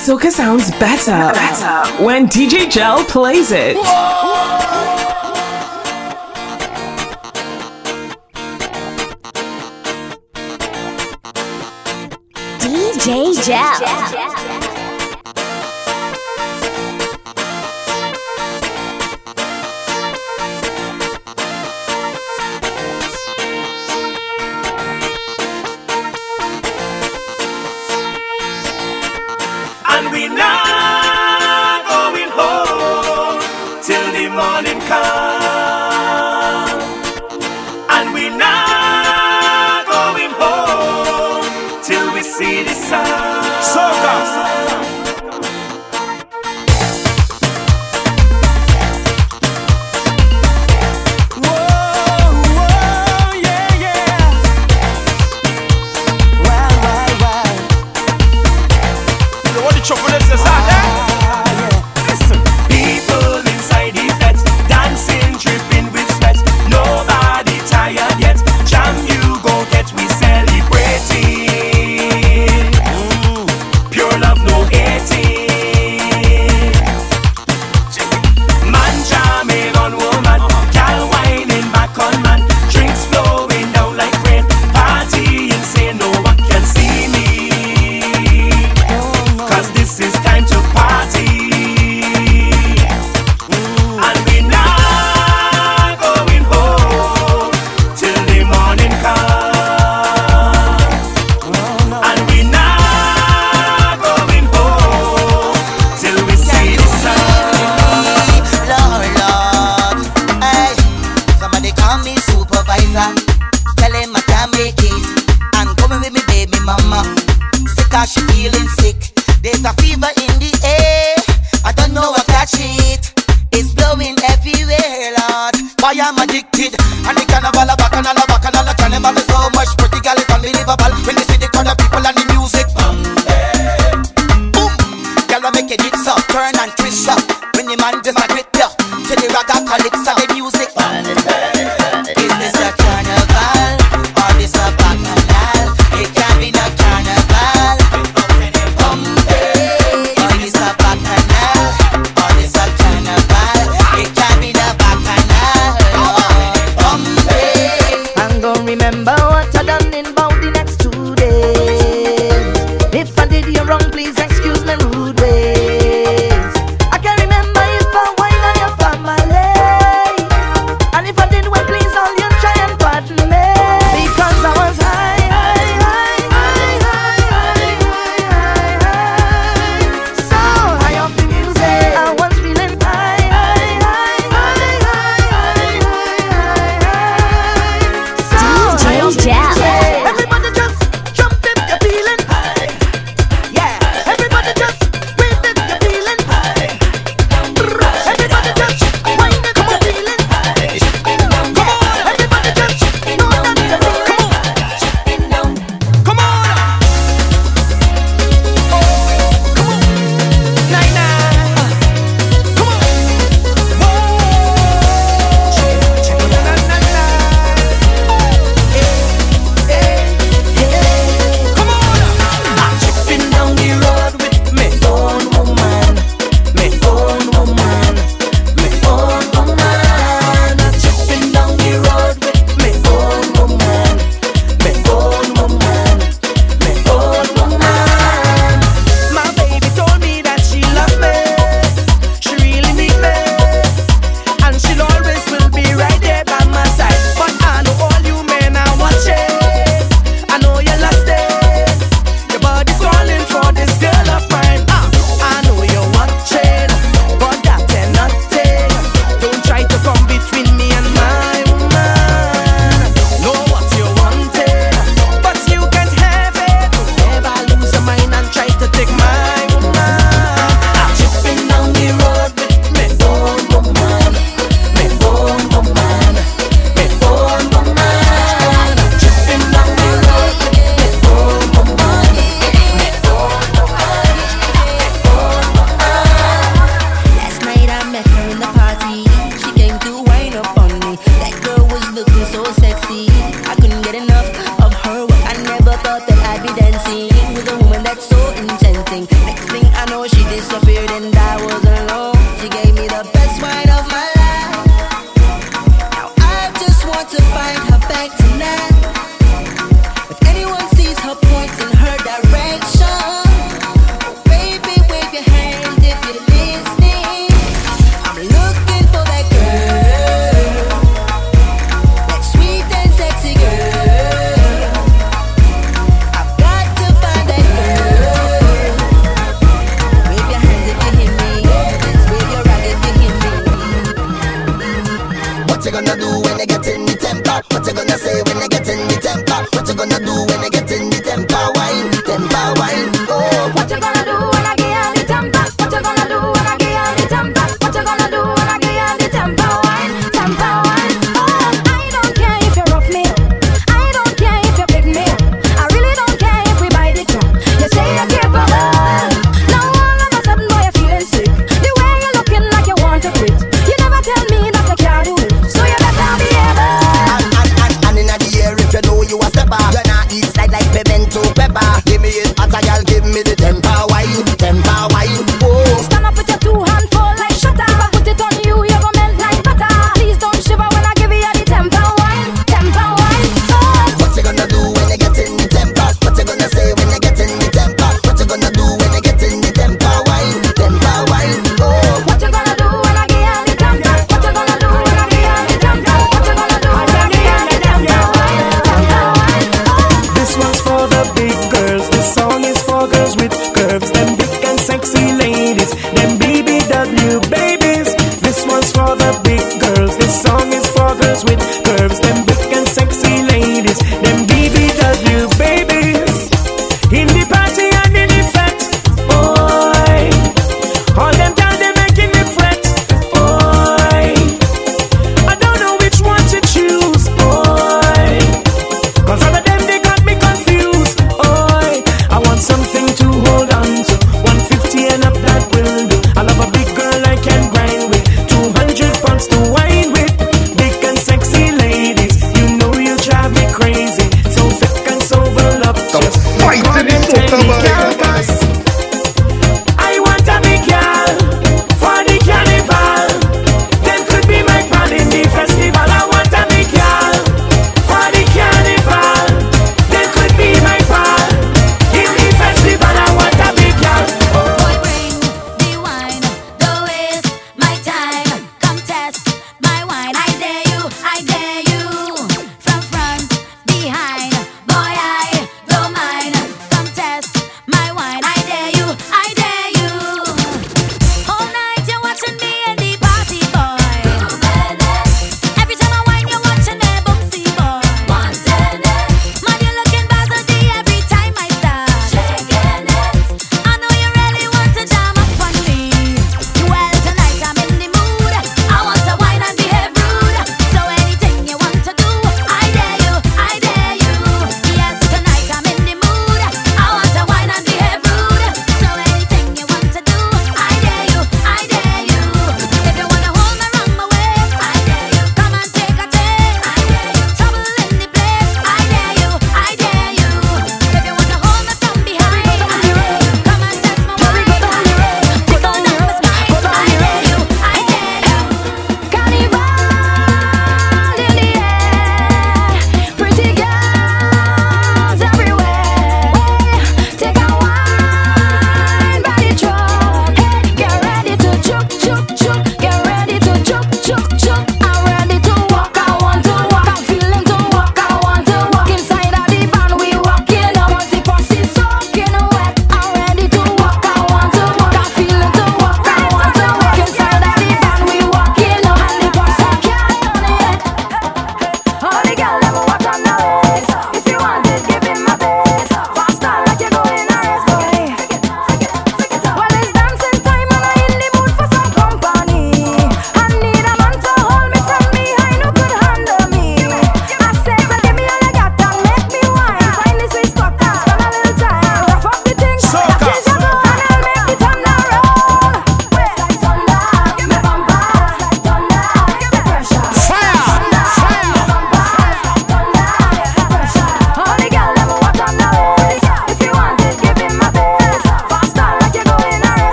Soca sounds better, better when DJ Gel plays it. Whoa! DJ Gel.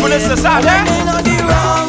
Mwen se sa de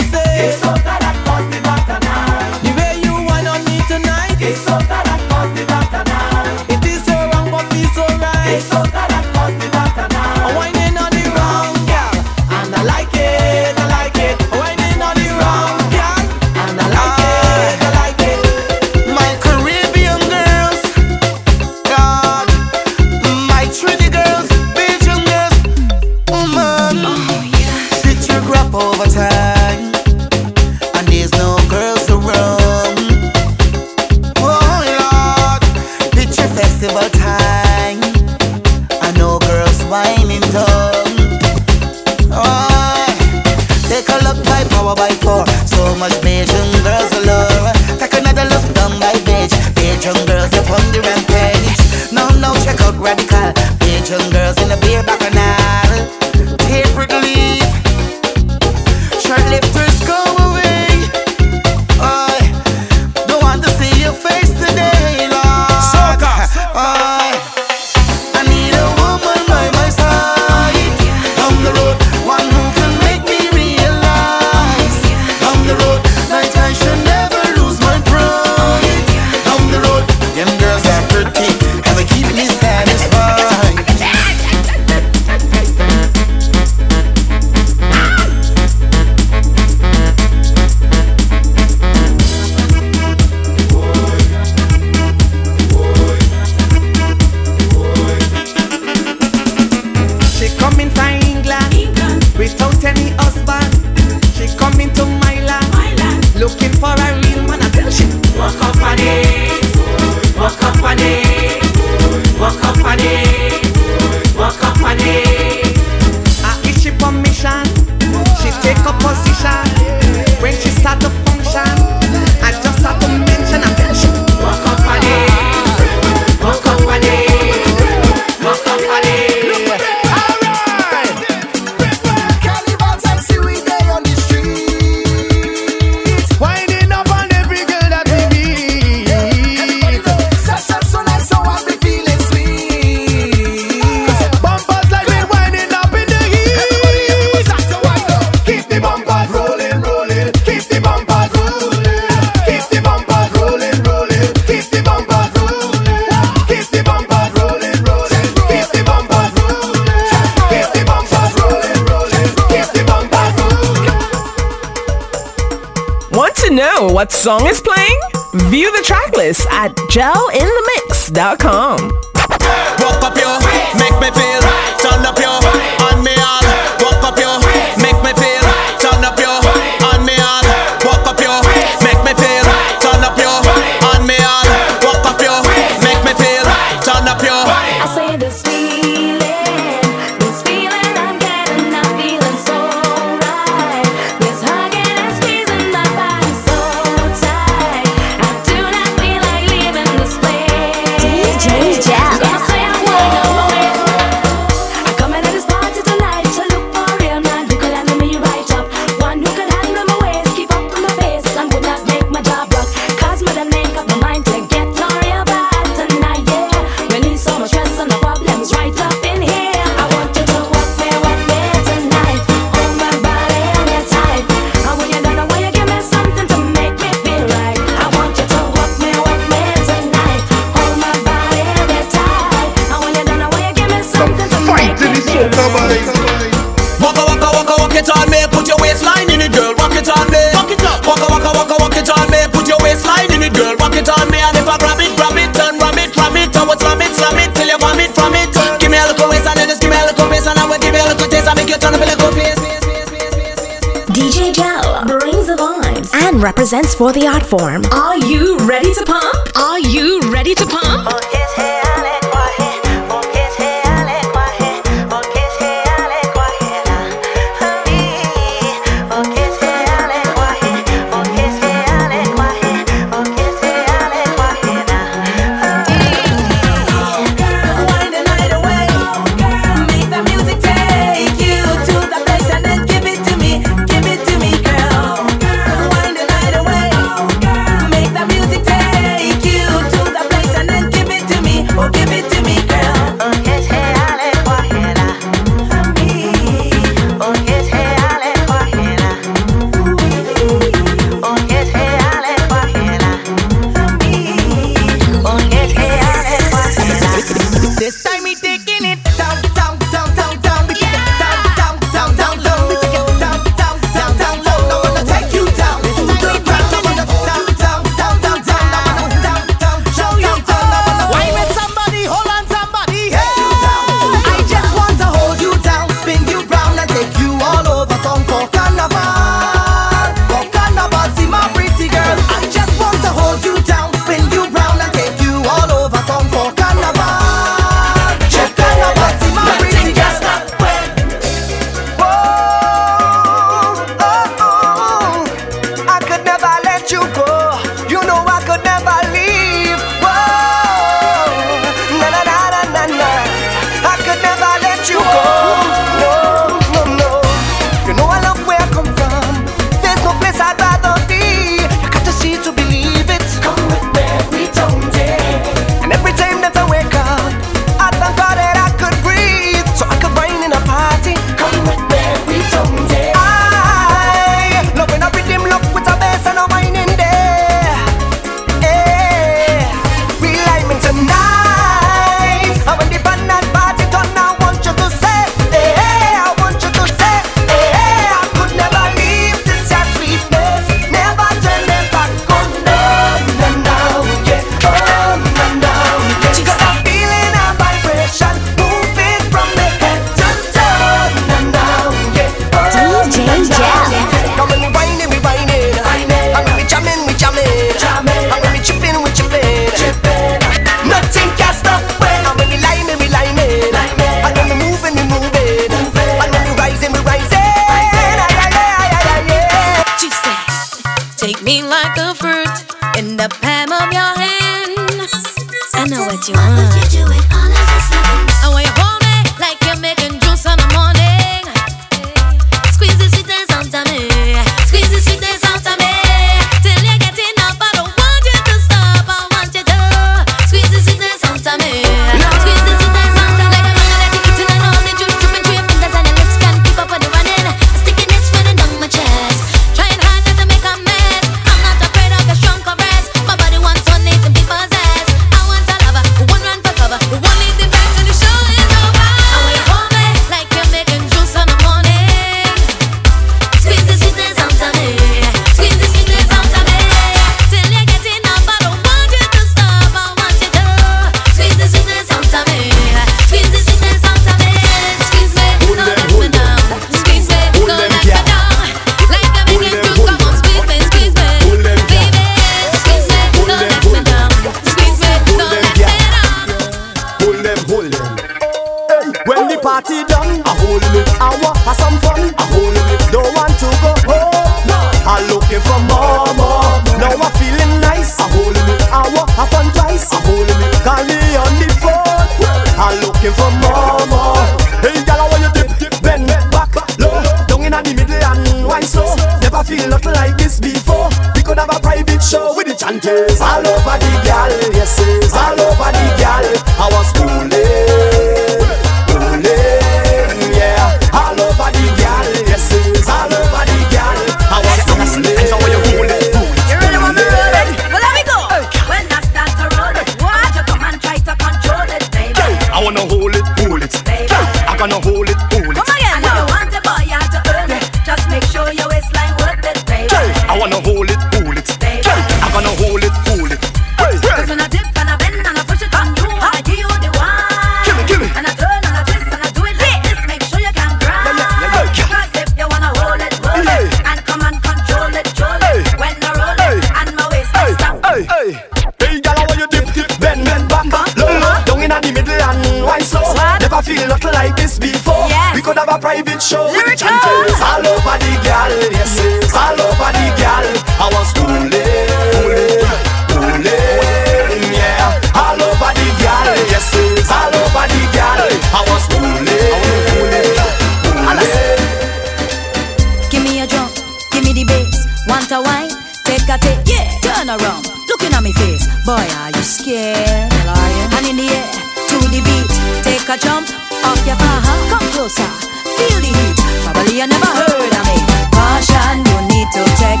got it, yeah. Turn around, looking at me face. Boy, are you scared? Well, are you? Hand in the air, to the beat. Take a jump off your bar. Come closer, feel the heat. Probably you never heard of me. Caution, you need to take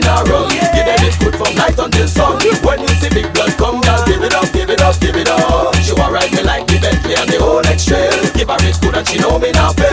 in a run. Give them it good from night until sun. When you see big blood come, girl, give it up, give it up, give it up. She want ride me like the Bentley and the whole next. Give her it good and she know me now.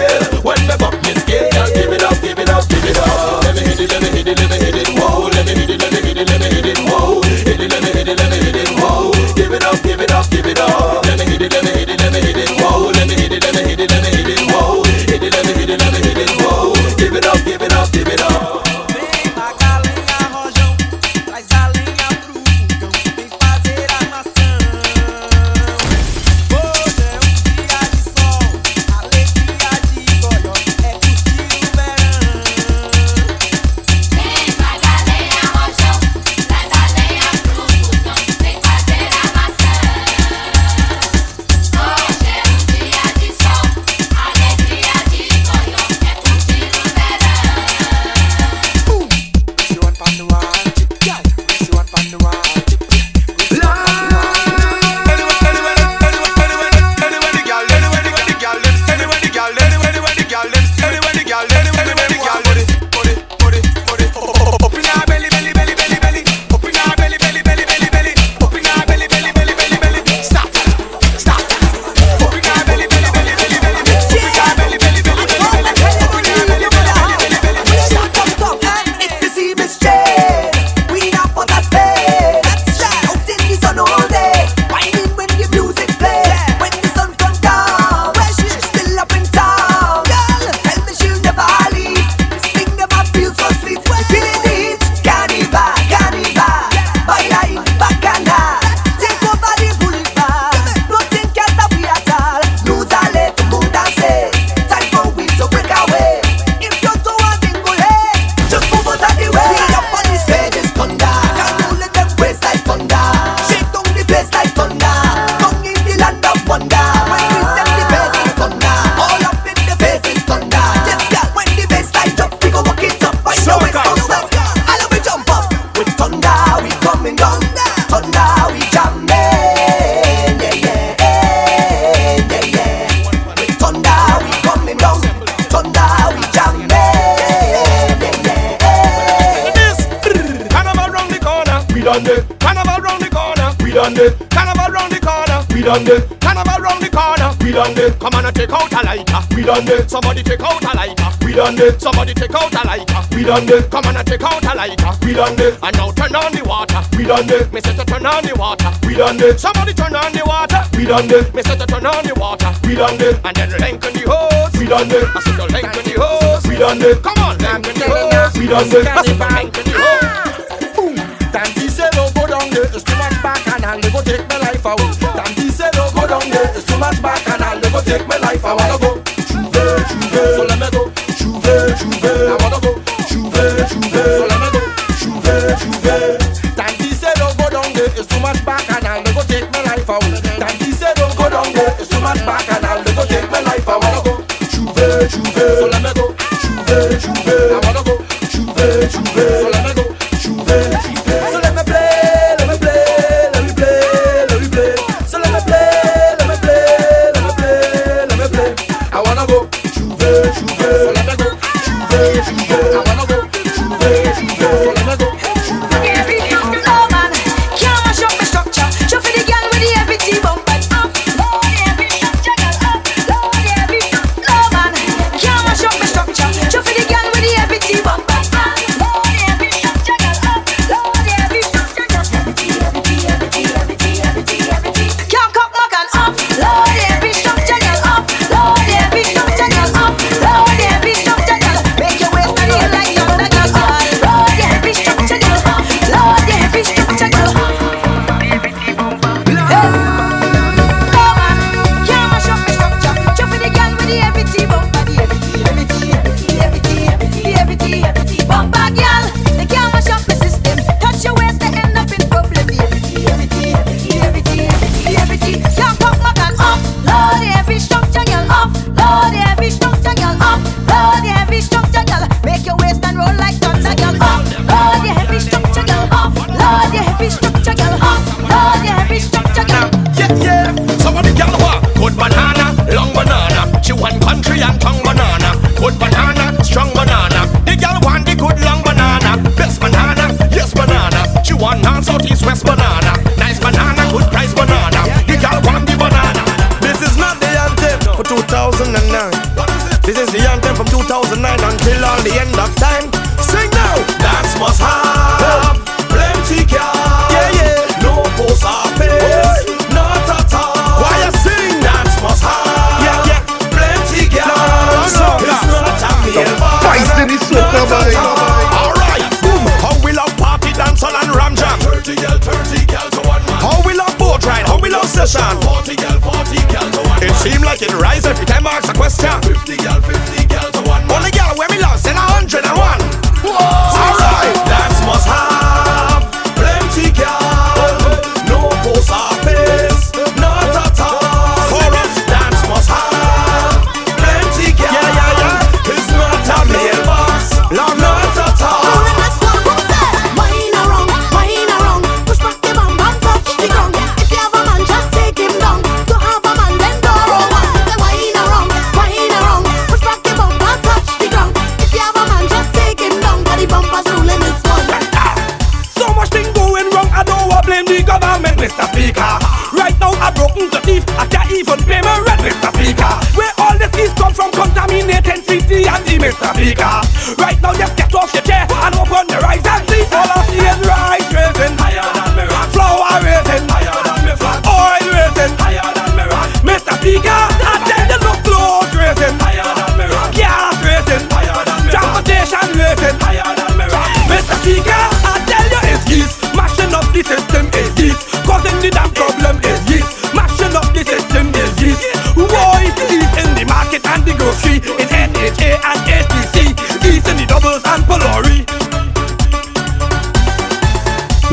much back and I'll never take my life out. Daddy said don't go down there. It's too much back and I'll never take my life out. Chuve, chuve, so let me go. Chuve, chuve.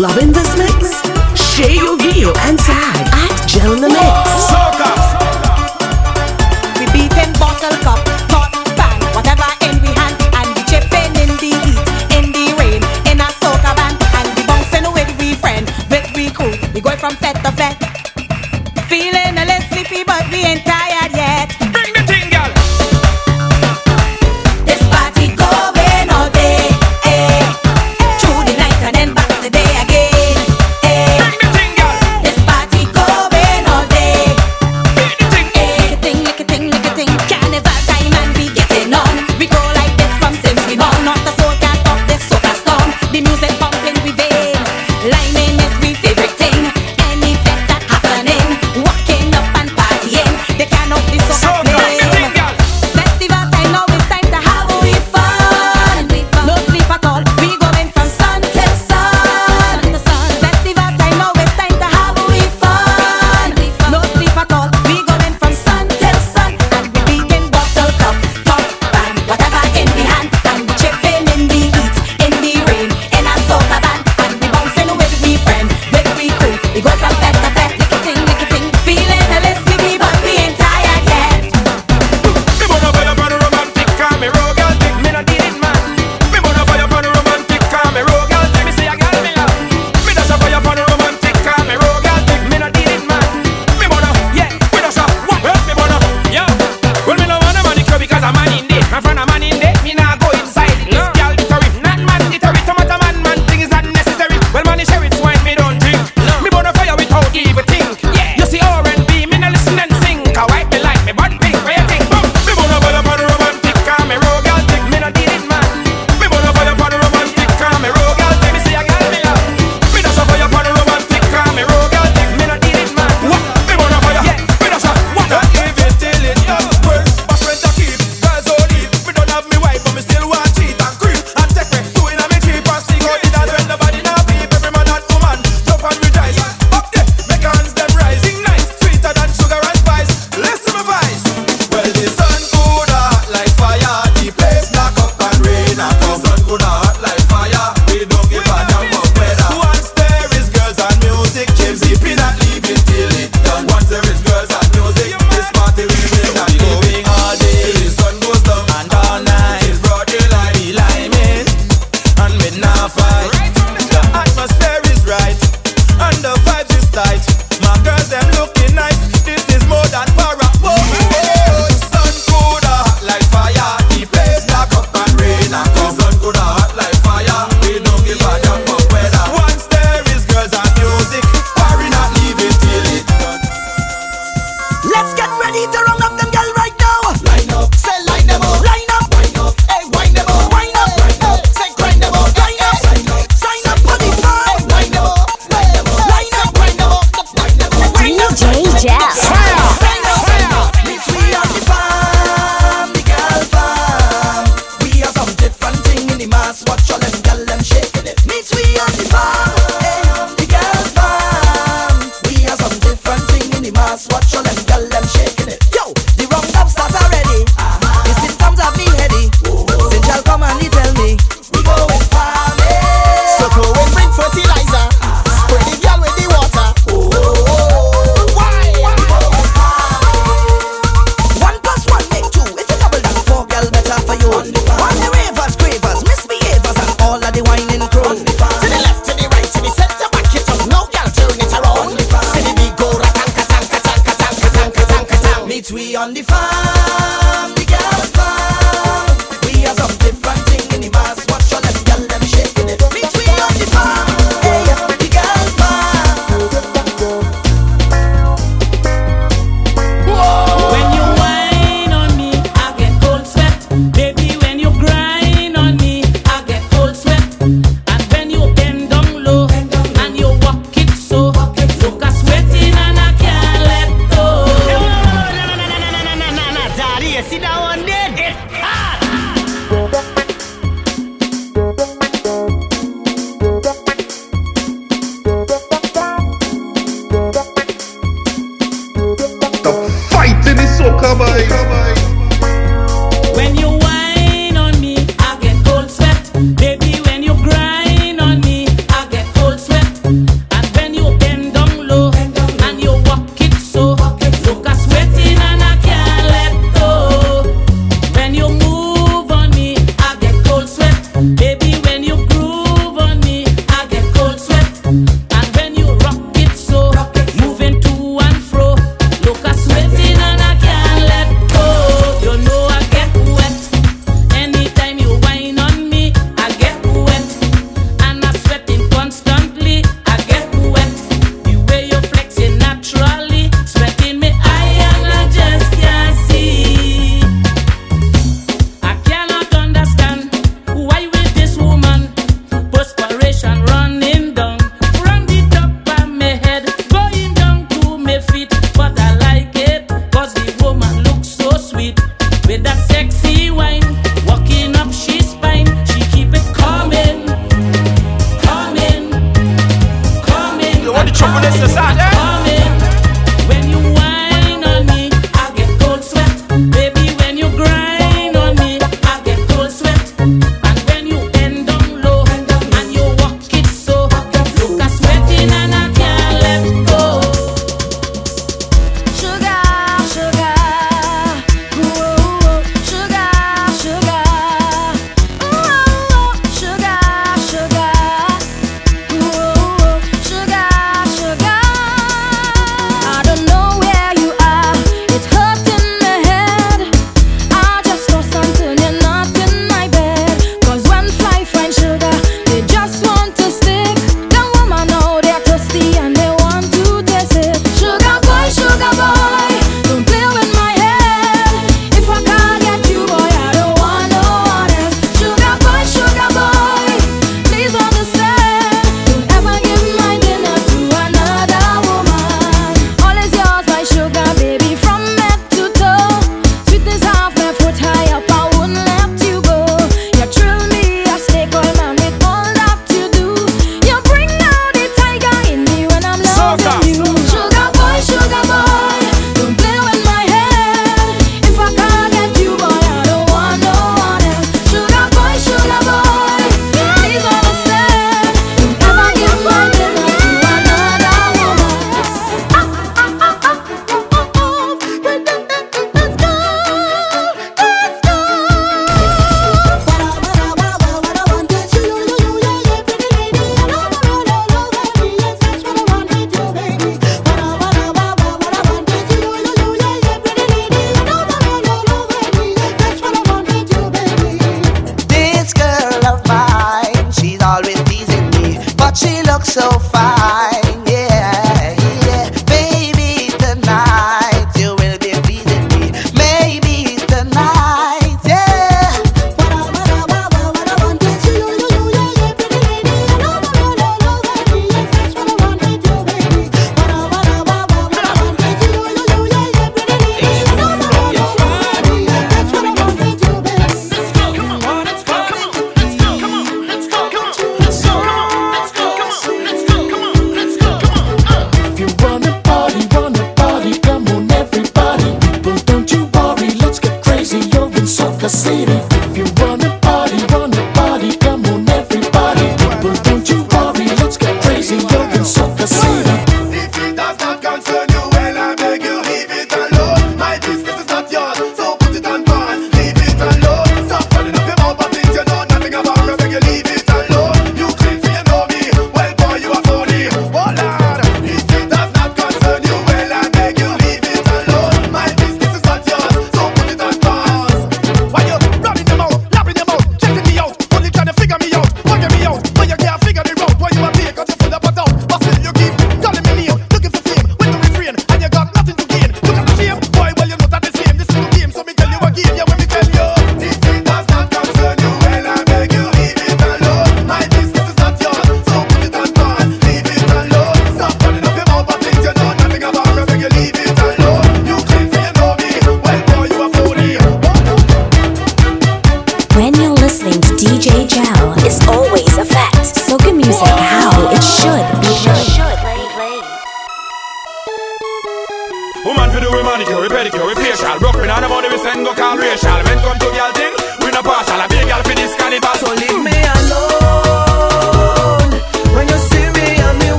Loving this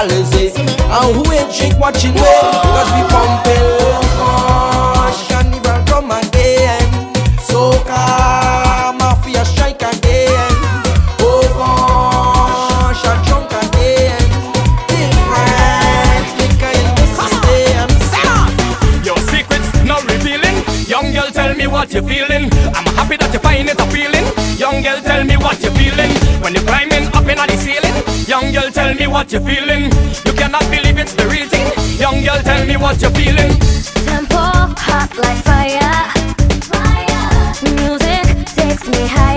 policy. And who ain't drink what you know? Cause we Young girl, tell me what you're feeling. You cannot believe it's the real thing. Young girl, tell me what you're feeling. Tempo hot like fire. fire. Music takes me high.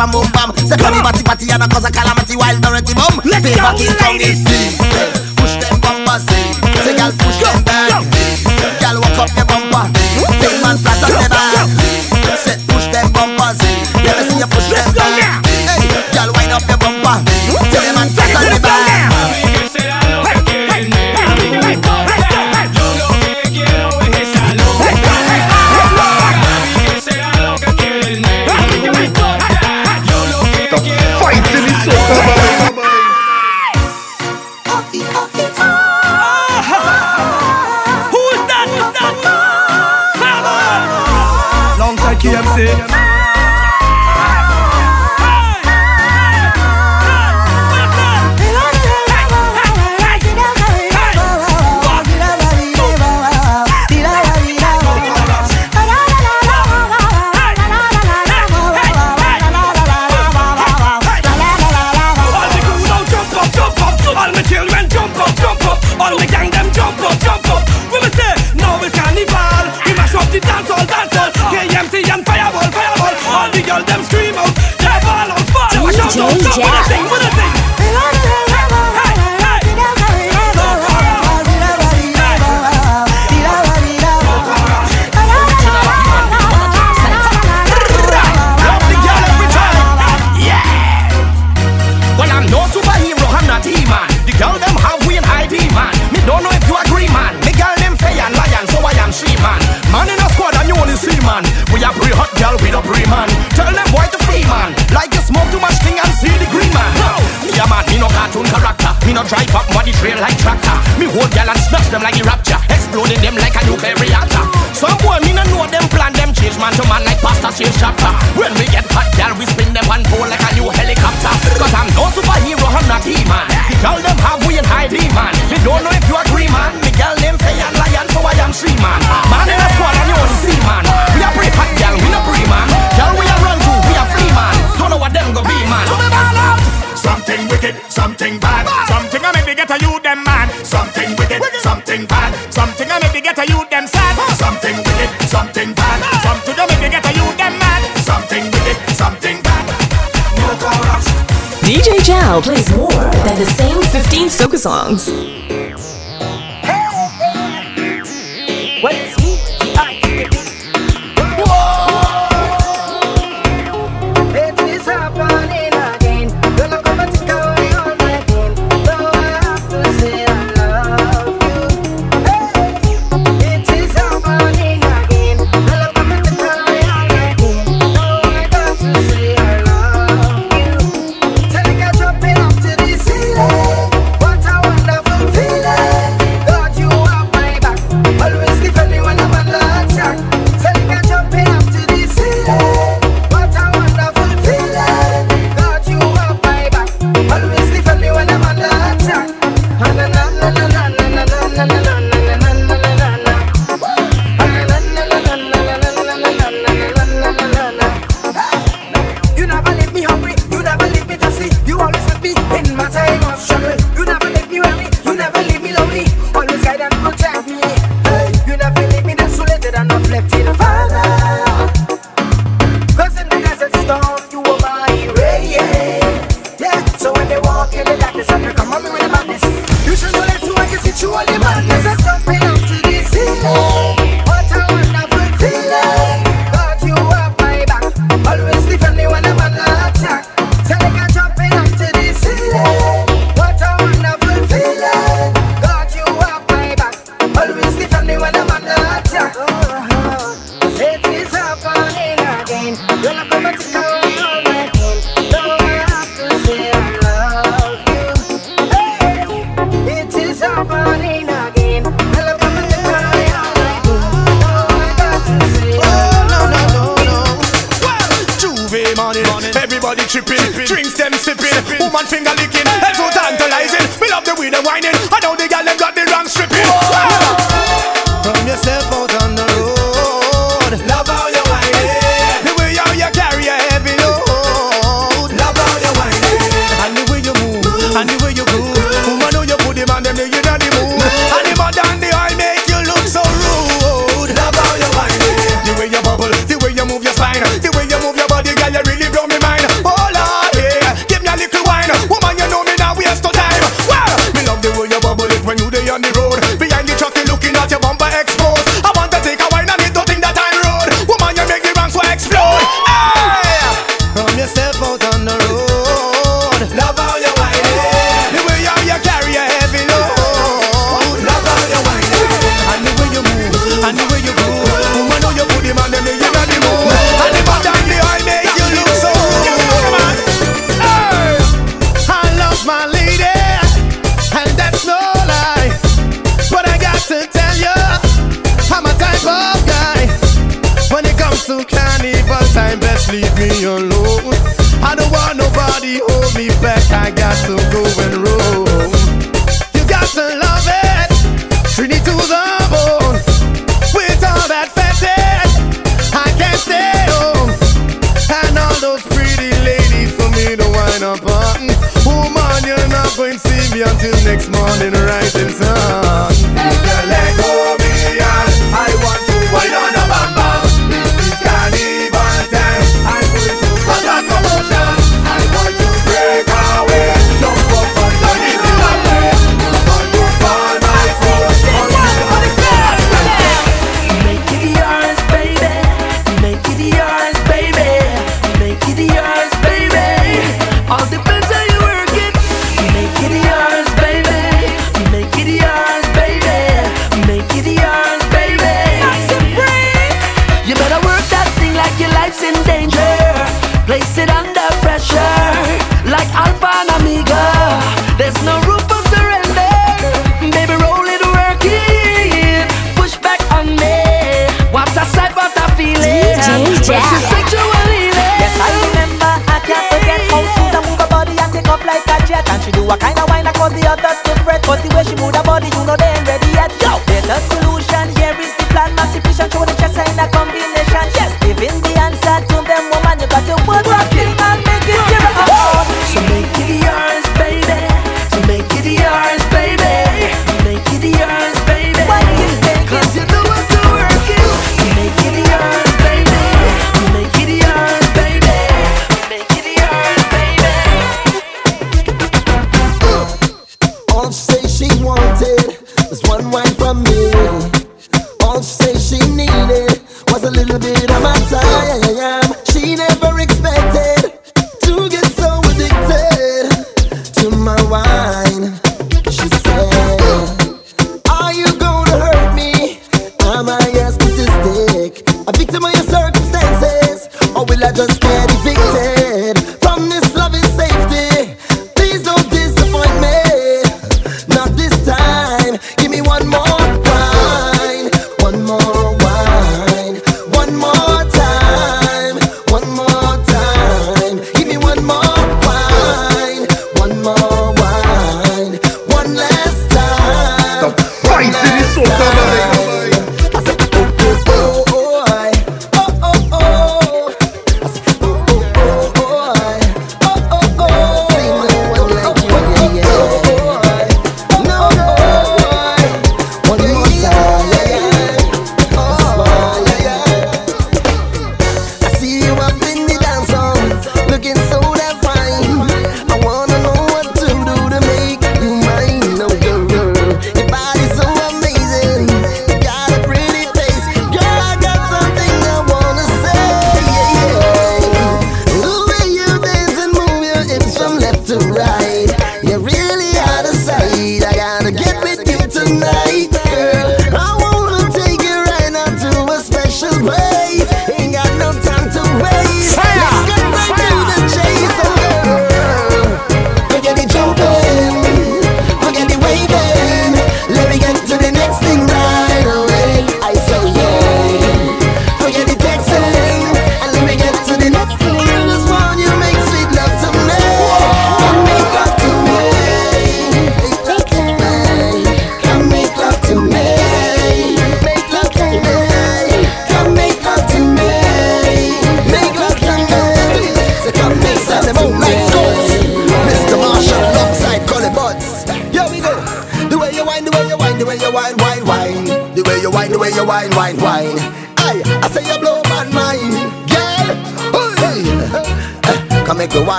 bam boom bam. Say funny party party and a cause a calamity while dirty bum. Let's go, in ladies. Jal plays more than the same 15 soca songs. chura chasa ina kom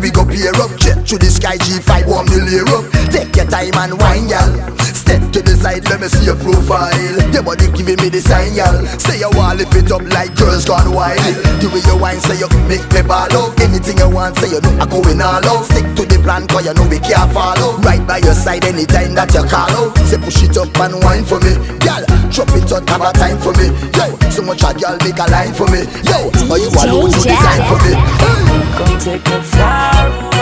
we go pair up. Jet to the sky G5 one million up. Take your time and wine y'all side, let me see your profile. Your body giving me the signal. Say your wall lift it up like girls gone wild. The way you wine, say you make me ball out. Anything you want, say you know I go in all out. Stick to the plan, cause you know we can't follow. Right by your side anytime that you call out. Say push it up and wine for me, girl. Drop it on have a time for me, yo. So much a girl make a line for me, yo. Are you alone? You design for me. Hey. Come take me far away.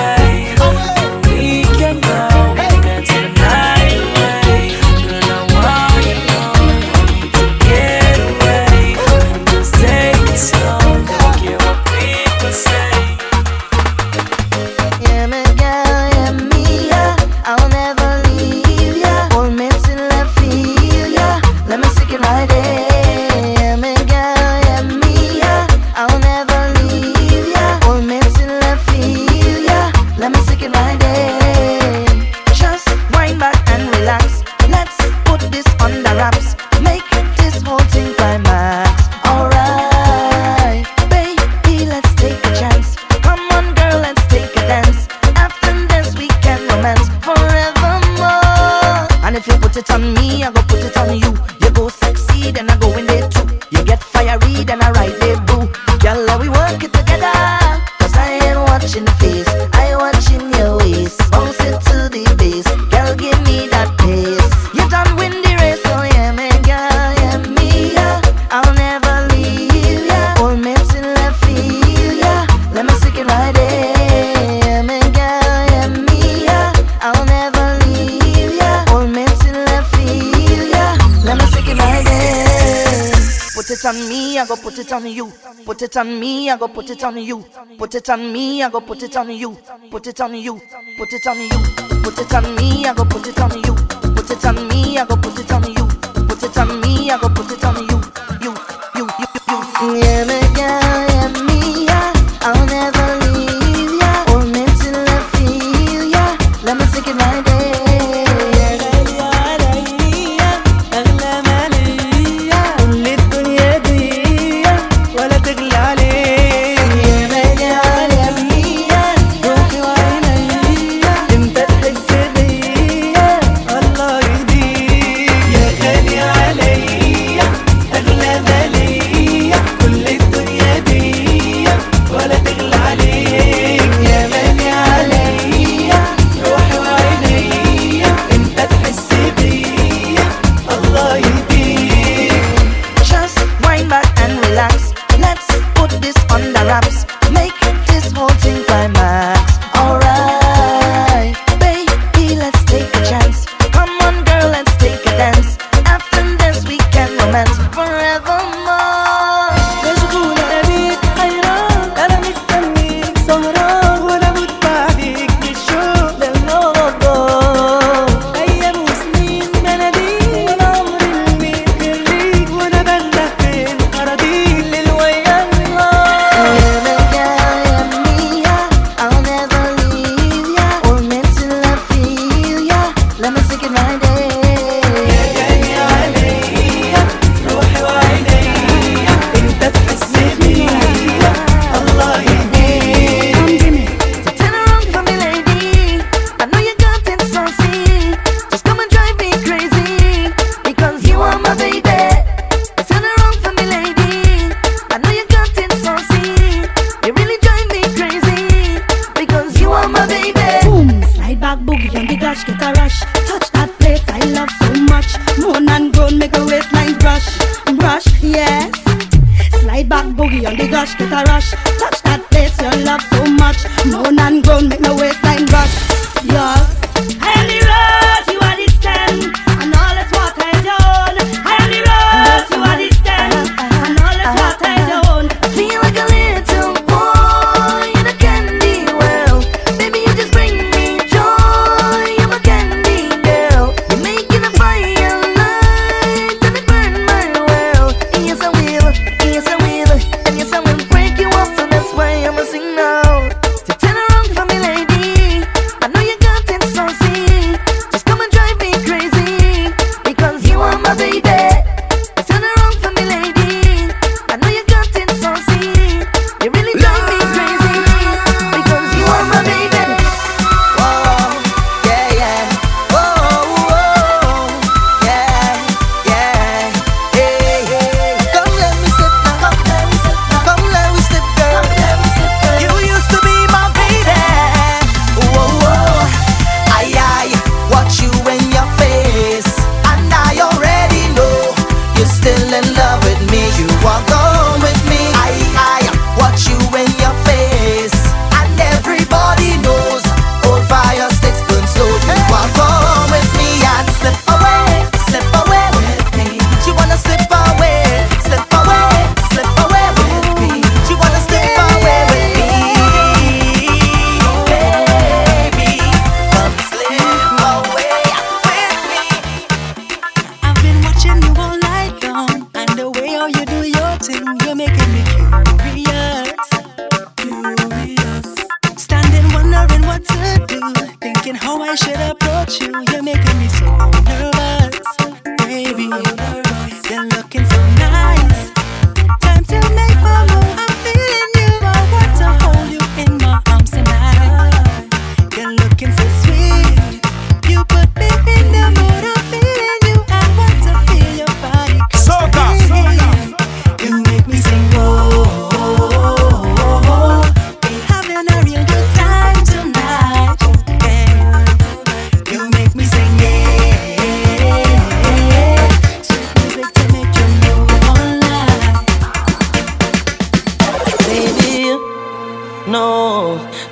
I go put it on you. Put it on me, I go put it on you. Put it on me, I go put it on you. Put it on you. Put it on you. Put it on me, I go put it on you. Put it on me, I go put it on you. Put it on me, I go put it on you.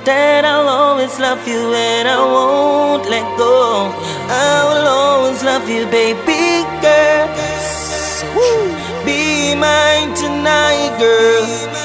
that I'll always love you and I won't let go. I will always love you, baby girl. Be mine tonight, girl.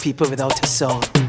People without a soul.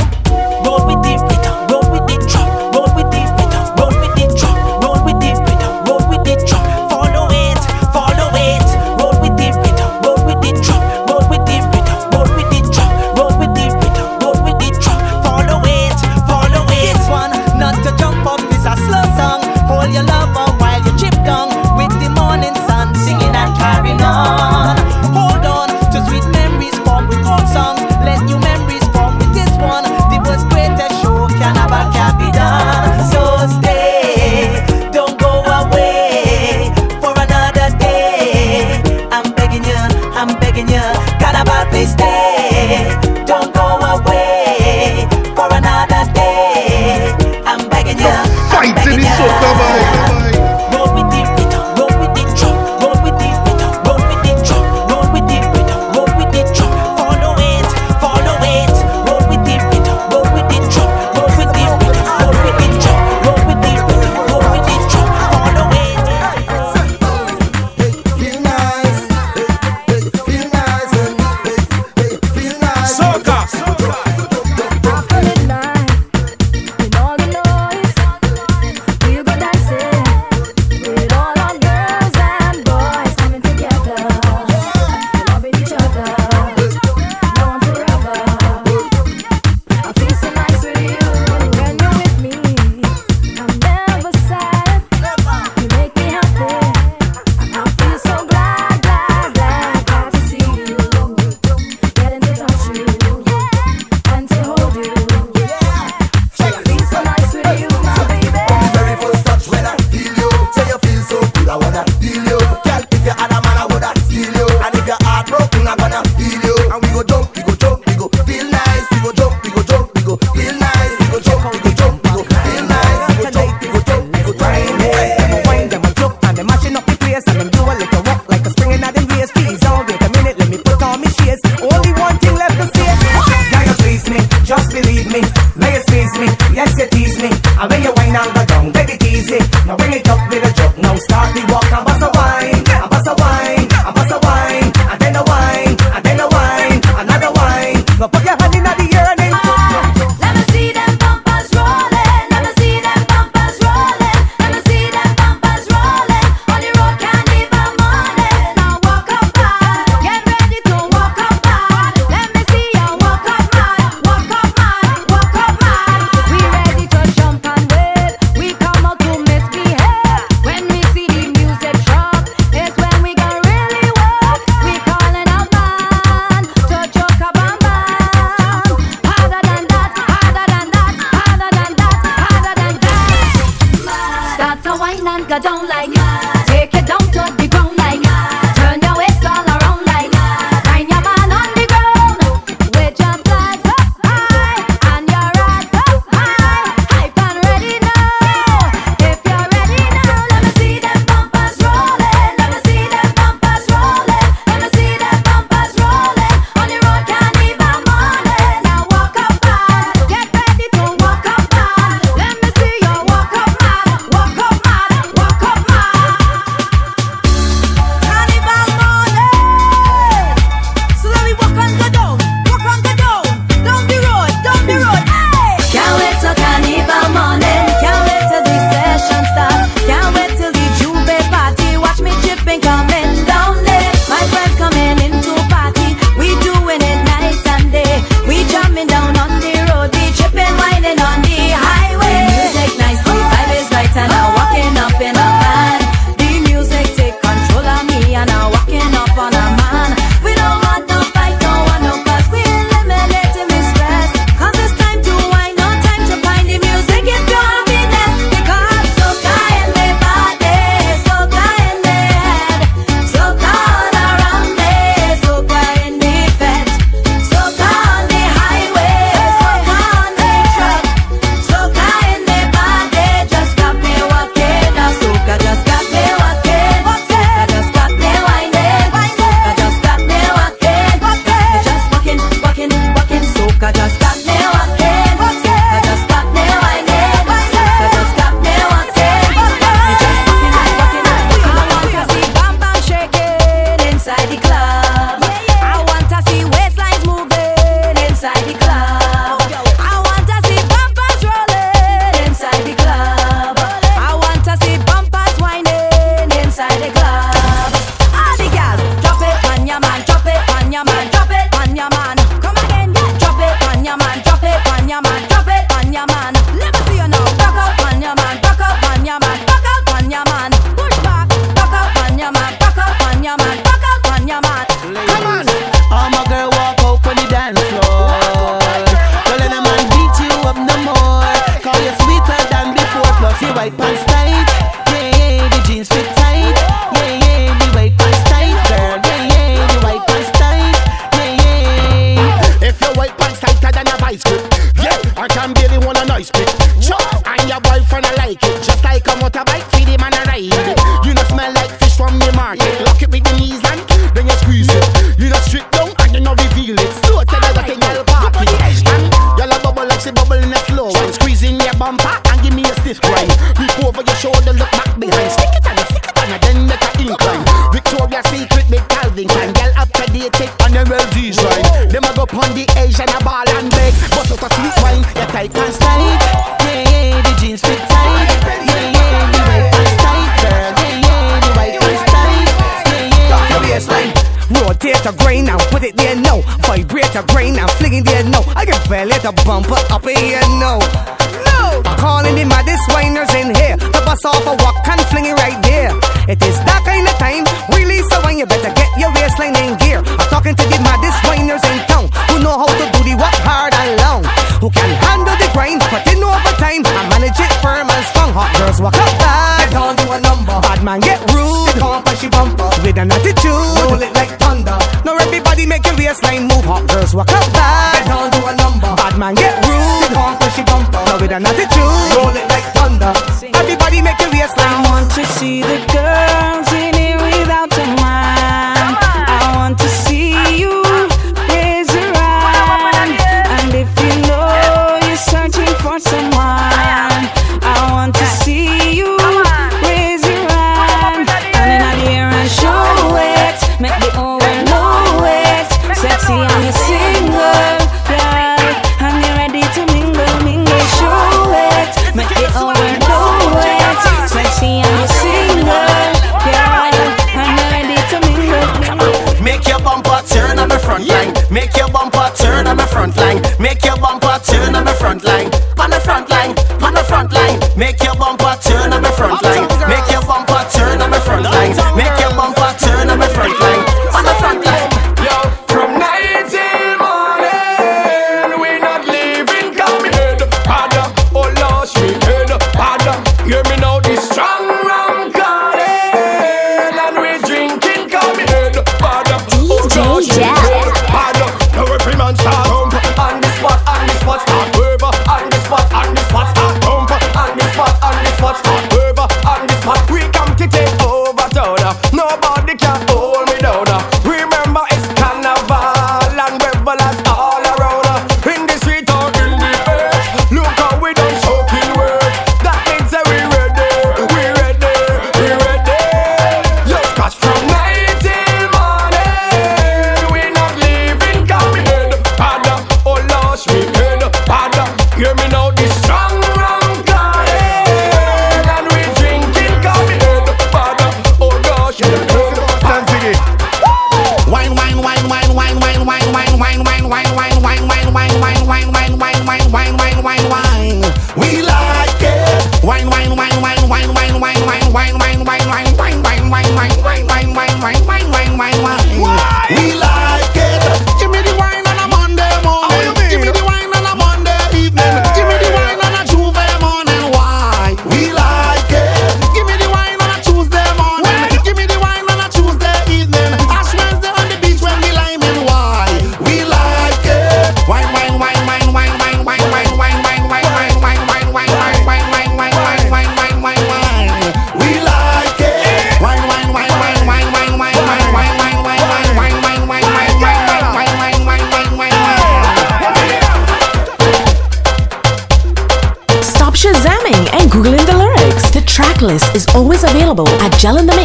Calendar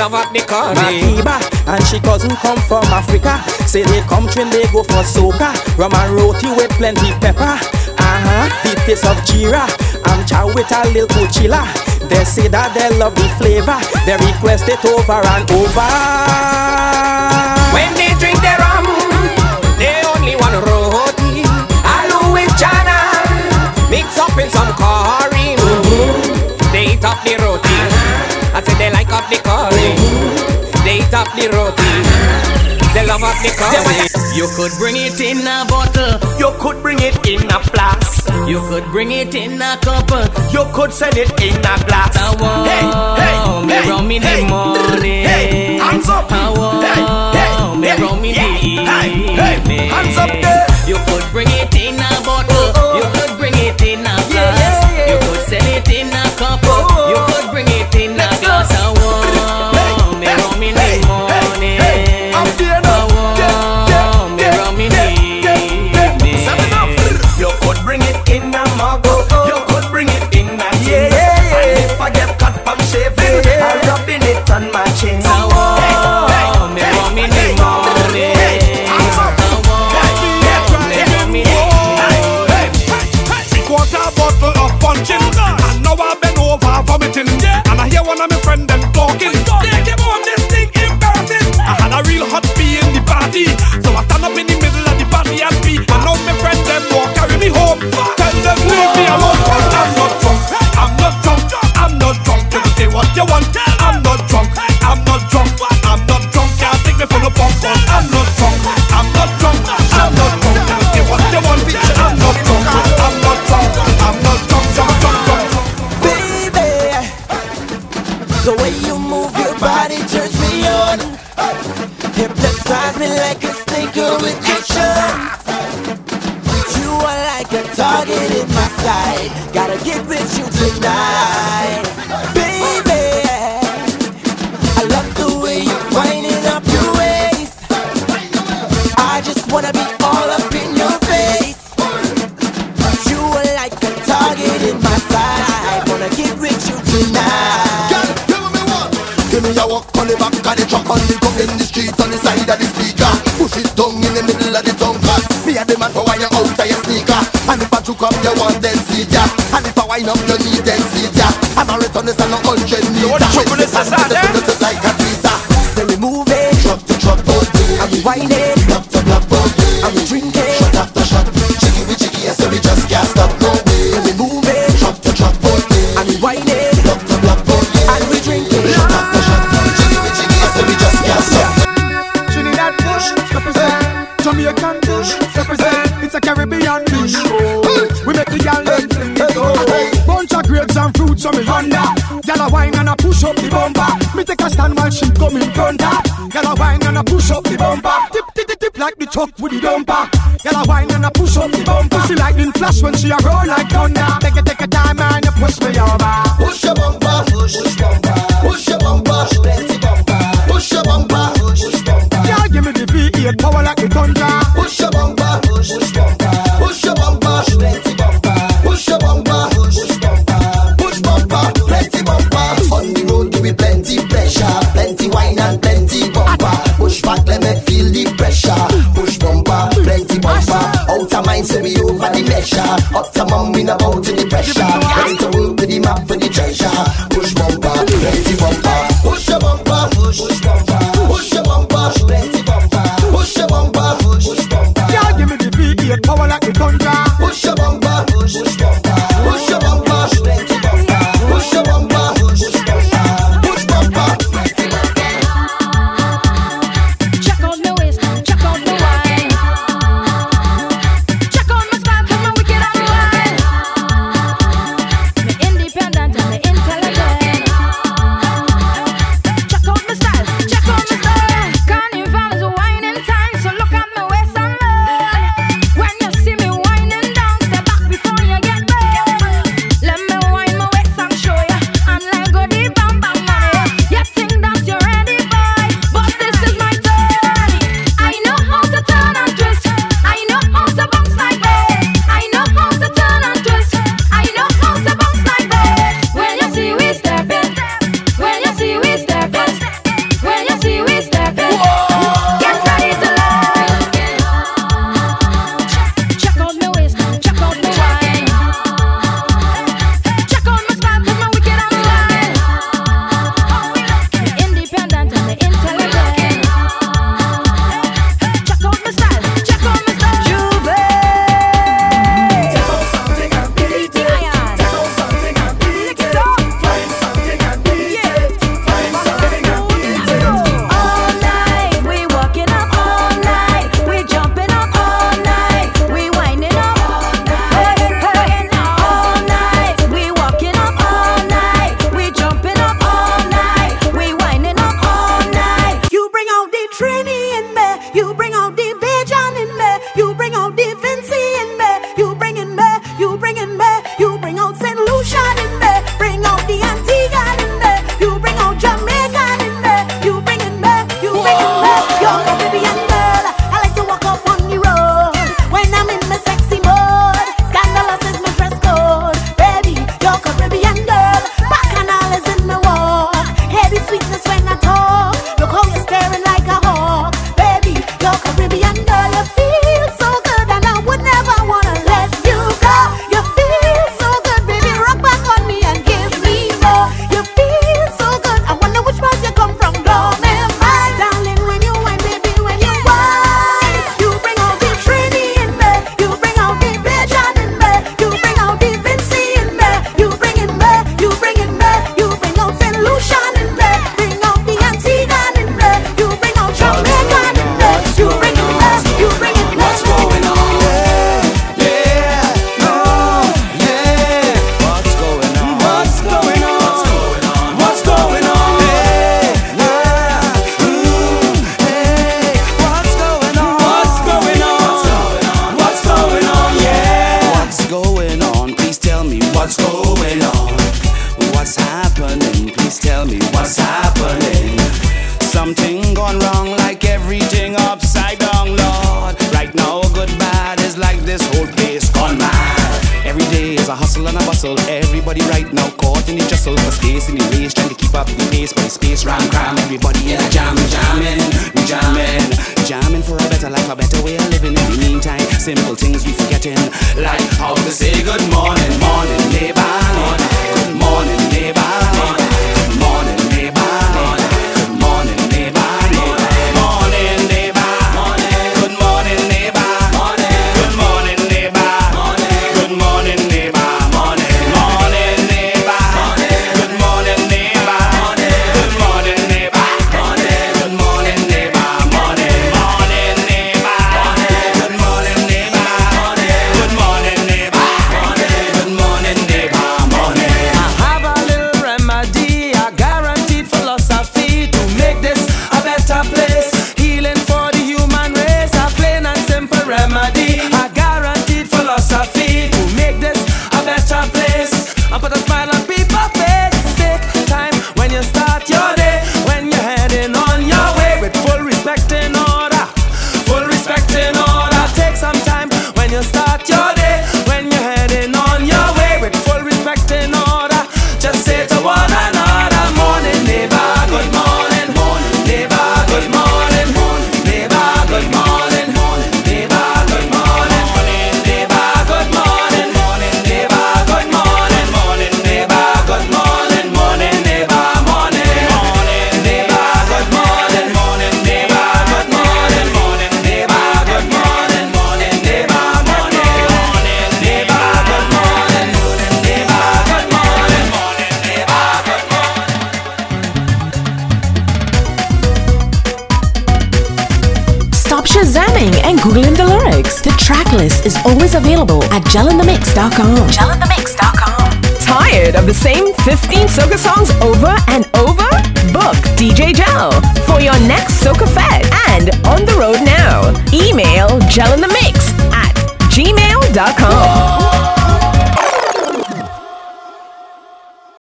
love at the carnival. Eh? Makiba and she cousin come from Africa. Say they come train, they go for soca. Rum and roti with plenty pepper. Uh-huh, the taste of Jira. I'm chow with a little cochilla. They say that they love the flavor. They request it over and over. Chop the roti. They love me call it. You could bring it in a bottle. You could bring it in a flask. You could bring it in a cup. You could send it in a glass. I want me rum in the morning. hands up. I want me rum in the evening. hands up there. You could bring it in a bottle. Oh, oh, oh. You could I'm not drunk. I'm not drunk, I'm not drunk. What you want I'm not drunk, I'm not drunk. I'm not drunk, drunk, drunk, drunk. Baby, the way you move your body turns me on. Hypnotize me like a sneaker with action. You are like a target in my sight. Gotta get with you tonight, the back of the truck on the gun in the street on the side of the speaker. Push it down in the middle of the tongue cause me a the man for why you out of your sneaker. And if I juke up you want then see ya. And if I wind up you need then see ya. I'm a return this on a hundred meter. what the trouble With is, the that, the like a tweeter. Then we move it, truck to truck day. and we wind it, Gal a wine and a push up the bumper. Me take a stand while she come in front her Gal a wine and a push up the bumper. Tip tip tip tip like the truck with the dumper. Gal a wine and a push up the bumper. See lightning flash when she a roll like thunder. Take it take a time and you push me over. Push your bumper, push bumper, push mind, say we over the measure. Up to mum, we not out to the pressure. Ready to work with the map for the treasure. Push bumper, plenty bumper. Push your bumper, push bumper, push your bumper, plenty bumper. Push your bumper, push bumper. Girl give me the V8 power like the thunder